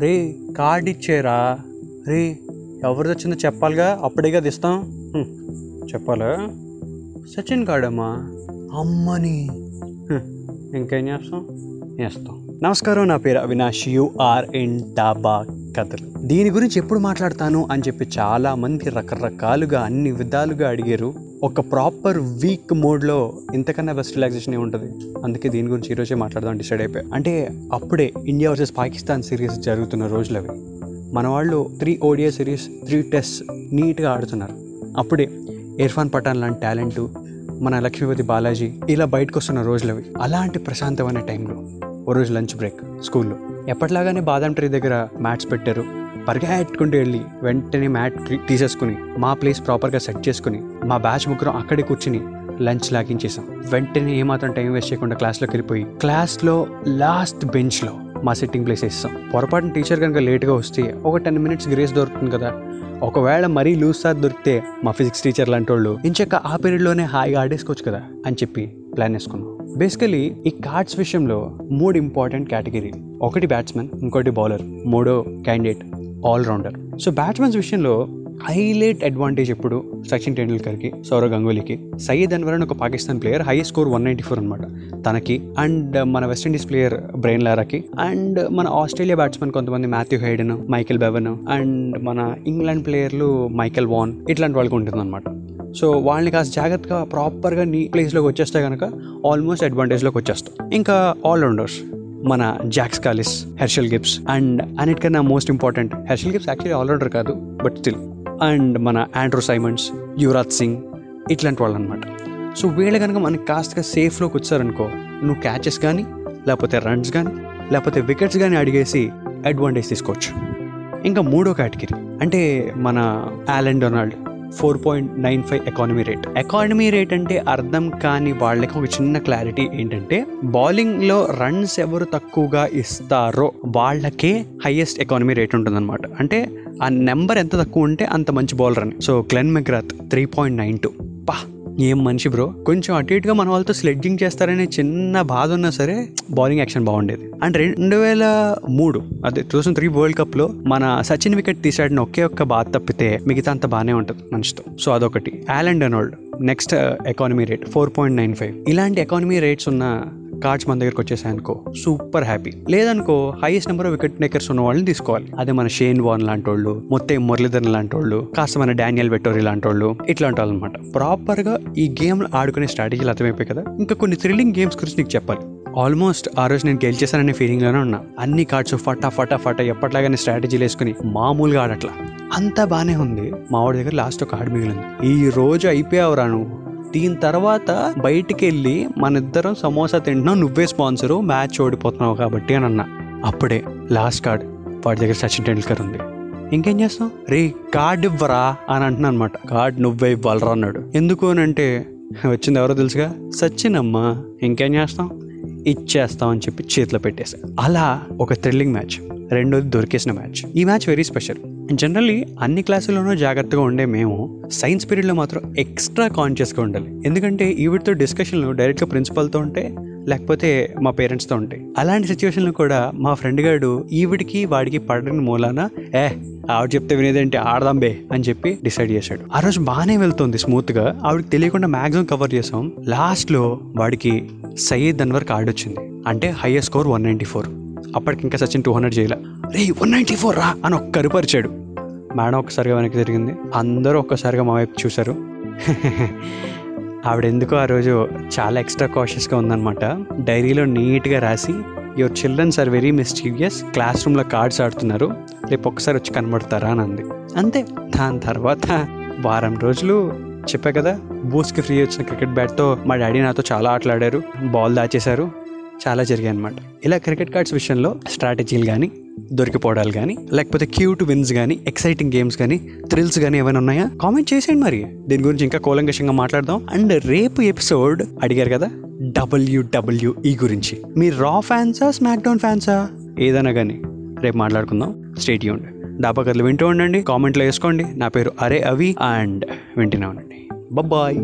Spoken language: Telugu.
రే కార్డ్ ఇచ్చేరా. రే ఎవరిది వచ్చిందో చెప్పాలిగా? అప్పుడే కదా ఇస్తాం? చెప్పాలా? సచిన్ కార్డ్ అమ్మా అమ్మని ఇంకేం చేస్తాం? చేస్తాం. నమస్కారం నా పేరు అవినాష్ యూఆర్ ఇన్ డాబా కథలు. దీని గురించి ఎప్పుడు మాట్లాడతాను అని చెప్పి చాలామంది రకరకాలుగా అన్ని విధాలుగా అడిగారు. ఒక ప్రాపర్ వీక్ మోడ్లో ఇంతకన్నా బెస్ట్ రిలాక్సేషన్ ఉంటుంది? అందుకే దీని గురించి ఈరోజే మాట్లాడదాం డిసైడ్ అయిపోయి. అంటే అప్పుడే ఇండియా వర్సెస్ పాకిస్తాన్ సిరీస్ జరుగుతున్న రోజులు అవి మన వాళ్ళు three ODI series three test నీట్గా ఆడుతున్నారు. అప్పుడే ఇర్ఫాన్ పఠాన్ లాంటి టాలెంట్ మన లక్ష్మీపతి బాలాజీ ఇలా బయటకు వస్తున్న రోజులు అవి అలాంటి ప్రశాంతమైన టైంలో ఓ రోజు లంచ్ బ్రేక్ స్కూల్లో. ఎప్పటిలాగానే బాదం ట్రీ దగ్గర మ్యాట్స్ పెట్టారు. పరిగెట్టుకుంటూ వెళ్ళి వెంటనే మ్యాట్ తీసేసుకుని మా ప్లేస్ ప్రాపర్గా సెట్ చేసుకుని మా బ్యాచ్ ముగ్గురం అక్కడే కూర్చుని లంచ్ లాగించేసాం వెంటనే ఏమాత్రం టైం వేస్ట్ చేయకుండా క్లాస్లోకి వెళ్ళిపోయి క్లాస్లో లాస్ట్ బెంచ్లో మా సిట్టింగ్ ప్లేస్ వేస్తాం పొరపాటున టీచర్ కనుక లేట్గా వస్తే ఒక టెన్ మినిట్స్ గ్రేస్ దొరుకుతుంది కదా. ఒకవేళ మరీ లూజ్ సార్ దొరికితే మా ఫిజిక్స్ టీచర్ లాంటి వాళ్ళు ఇంచక్క ఆ పీరియడ్లోనే హాయిగా ఆడేసుకోవచ్చు కదా అని చెప్పి ప్లాన్ వేసుకున్నాం. బేసికలీ ఈ కార్డ్స్ విషయంలో మూడు ఇంపార్టెంట్ కేటగిరీ ఒకటి బ్యాట్స్మెన్ ఇంకోటి బౌలర్ మూడో క్యాండిడేట్. ఆల్రౌండర్ సో బ్యాట్స్మెన్స్ విషయంలో హైలైట్ అడ్వాంటేజ్ ఎప్పుడు? సచిన్ టెండూల్కర్కి సౌరవ్ గంగూలీకి. సయ్యద్ అన్వర్ అని ఒక Pakistan player high score one ninety four అనమాట తనకి అండ్ మన వెస్టిండీస్ ప్లేయర్ బ్రెయిన్ లారాకి అండ్ మన ఆస్ట్రేలియా బ్యాట్స్మెన్ కొంతమంది Matthew Hayden Michael Bevan and మన ఇంగ్లాండ్ ప్లేయర్లు మైకెల్ వాన్ ఇట్లాంటి వాళ్ళకి ఉంటుందన్నమాట. సో వాళ్ళని కాస్త జాగ్రత్తగా ప్రాపర్గా నీ ప్లేస్లోకి వచ్చేస్తే కనుక ఆల్మోస్ట్ అడ్వాంటేజ్లోకి వచ్చేస్తాం. ఇంకా ఆల్రౌండర్స్ మన Jacques Kallis Herschelle Gibbs and అన్నిటికన్నా most important Herschelle Gibbs actually allrounder కాదు బట్ స్టిల్ అండ్ మన ఆండ్రూ సైమండ్స్ యువరాజ్ సింగ్ ఇట్లాంటి వాళ్ళు అనమాట సో వీళ్ళు కనుక మనకి కాస్ట్గా సేఫ్లోకి వచ్చారనుకో నువ్వు క్యాచెస్ కానీ లేకపోతే రన్స్ కానీ లేకపోతే వికెట్స్ కానీ అడిగేసి అడ్వాంటేజ్ తీసుకోవచ్చు. ఇంకా మూడో కేటగిరీ అంటే మన Allan Donald four point nine five economy rate economy rate అంటే అర్థం కాని వాళ్ళకి ఒక చిన్న క్లారిటీ ఏంటంటే బౌలింగ్లో రన్స్ ఎవరు తక్కువగా ఇస్తారో వాళ్ళకే హైయెస్ట్ ఎకానమీ రేట్ ఉంటుందన్నమాట. అంటే ఆ నెంబర్ ఎంత తక్కువ ఉంటే అంత మంచి బౌలర్ అని. So Glenn McGrath three point nine two పా! ఏం మనిషి బ్రో? కొంచెం అటు ఇటుగా మన వాళ్ళతో స్లెడ్జింగ్ చేస్తారనే చిన్న బాధ ఉన్నా సరే బౌలింగ్ యాక్షన్ బాగుండేది. అండ్ రెండు వేల మూడు అదే టూ థౌసండ్ త్రీ వరల్డ్ కప్లో మన సచిన్ వికెట్ తీసాడిన ఒకే ఒక్క బాధ తప్పితే మిగతా అంత బాగానే ఉంటుంది మనిషితో. సో అదొకటి. Allan Donald next economy rate four point nine five ఇలాంటి ఎకానమీ రేట్స్ ఉన్న కార్డ్స్ మన దగ్గరకు వచ్చేసాయనుకో సూపర్ హ్యాపీ లేదనుకో highest number of wicket makers ఉన్న వాళ్ళని తీసుకోవాలి. అదే మన షేన్ వాన్ లాంటి వాళ్ళు మొత్తం మురళీధరన్ లాంటి వాళ్ళు కాస్త మన డానియల్ వెటోరి లాంటి వాళ్ళు ఇట్లాంటి వాళ్ళు అనమాట ప్రాపర్గా ఈ గేమ్ ఆడుకునే స్ట్రాటజీలు అర్థమైపోయి కదా? ఇంకా కొన్ని థ్రిల్లింగ్ గేమ్స్ గురించి నీకు చెప్పాలి. ఆల్మోస్ట్ ఆ రోజు నేను గెలిచేసాననే ఫీలింగ్లోనే ఉన్నా. అన్ని కార్డ్స్ ఫటా ఫటా ఫటా ఎప్పట్లాగానే స్ట్రాటజీలు వేసుకుని మామూలుగా ఆడట్లా. అంతా బానే ఉంది. మా వాడి దగ్గర లాస్ట్ ఒక ఆడ మిగిలింది. ఈ రోజు అయిపోయావురా నువ్వు. దీని తర్వాత బయటికి వెళ్ళి మన ఇద్దరం సమోసా తింటున్నాం. నువ్వే స్పాన్సరు మ్యాచ్ ఓడిపోతున్నావు కాబట్టి అని అన్న. అప్పుడే లాస్ట్ కార్డ్ వాడి దగ్గర సచిన్ టెండూల్కర్ ఉంది. ఇంకేం చేస్తాం? రే కార్డ్ ఇవ్వరా అని అంటున్నా అనమాట కార్డ్ నువ్వే ఇవ్వాలరా అన్నాడు. ఎందుకు అని అంటే వచ్చింది ఎవరో తెలుసుగా? సచిన్ అమ్మా ఇంకేం చేస్తాం? ఇచ్చేస్తాం అని చెప్పి చేతిలో పెట్టేసా అలా ఒక థ్రిల్లింగ్ మ్యాచ్. రెండోది దొరికేసిన మ్యాచ్. ఈ మ్యాచ్ వెరీ స్పెషల్. జనరల్లీ అన్ని క్లాసుల్లోనూ జాగ్రత్తగా ఉండే మేము సైన్స్ పీరియడ్లో మాత్రం ఎక్స్ట్రా కాన్షియస్గా ఉండాలి. ఎందుకంటే ఈవిడితో డిస్కషన్లు డైరెక్ట్గా ప్రిన్సిపల్తో ఉంటే లేకపోతే మా పేరెంట్స్తో ఉంటాయి. అలాంటి సిచ్యువేషన్లో కూడా మా ఫ్రెండ్ గారు ఈవిడికి వాడికి పడని మూలాన ఏ ఆవిడ చెప్తే వినేదేంటి? ఆడదాం బే అని చెప్పి డిసైడ్ చేశాడు. ఆ రోజు బాగానే వెళ్తుంది స్మూత్గా. ఆవిడకి తెలియకుండా మ్యాక్సిమం కవర్ చేసాం. లాస్ట్లో వాడికి సయ్యద్ అన్వర్ కార్డు వచ్చింది అంటే highest score one ninety four. అప్పటికి ఇంకా సచిన్ టూ హండ్రెడ్ చేయలే. రే వన్ నైంటీ ఫోర్ రా. అని ఒక్కరు పరిచాడు. మేడం ఒక్కసారిగా వెనక్కి తిరిగింది. అందరూ ఒక్కసారిగా మా వైపు చూశారు. ఆవిడ ఎందుకో ఆ రోజు చాలా ఎక్స్ట్రా కాషియస్గా ఉందన్నమాట. డైరీలో నీట్గా రాసి your childrens are very mysterious class రూమ్లో కార్డ్స్ ఆడుతున్నారు. రేపు ఒక్కసారి వచ్చి కనబడతారా? అని అంది. అంతే. దాని తర్వాత వారం రోజులు చెప్పా కదా బూస్కి ఫ్రీ వచ్చిన క్రికెట్ బ్యాట్తో మా డాడీ నాతో చాలా ఆటలాడారు. బాల్ దాచేశారు. చాలా జరిగాయి అనమాట ఇలా క్రికెట్ కార్డ్స్ విషయంలో స్ట్రాటజీలు కానీ దొరికిపోవడాలు కానీ లేకపోతే క్యూట్ విన్స్ కానీ ఎక్సైటింగ్ గేమ్స్ కానీ థ్రిల్స్ కానీ ఏమైనా ఉన్నాయా? కామెంట్ చేసేయండి మరి. దీని గురించి ఇంకా కూలంకషంగా మాట్లాడదాం. అండ్ రేపు ఎపిసోడ్ అడిగారు కదా డబ్ల్యూడబ్ల్యూఈ గురించి. మీ రా ఫ్యాన్సా స్మాక్ డౌన్ ఫ్యాన్సా? ఏదైనా కానీ రేపు మాట్లాడుకుందాం. స్టేట్ యూన్ డాబా కథలు వింటూ ఉండండి కామెంట్లో వేసుకోండి. నా పేరు అరే అవి అండ్ వింటూనే ఉండండి బాయ్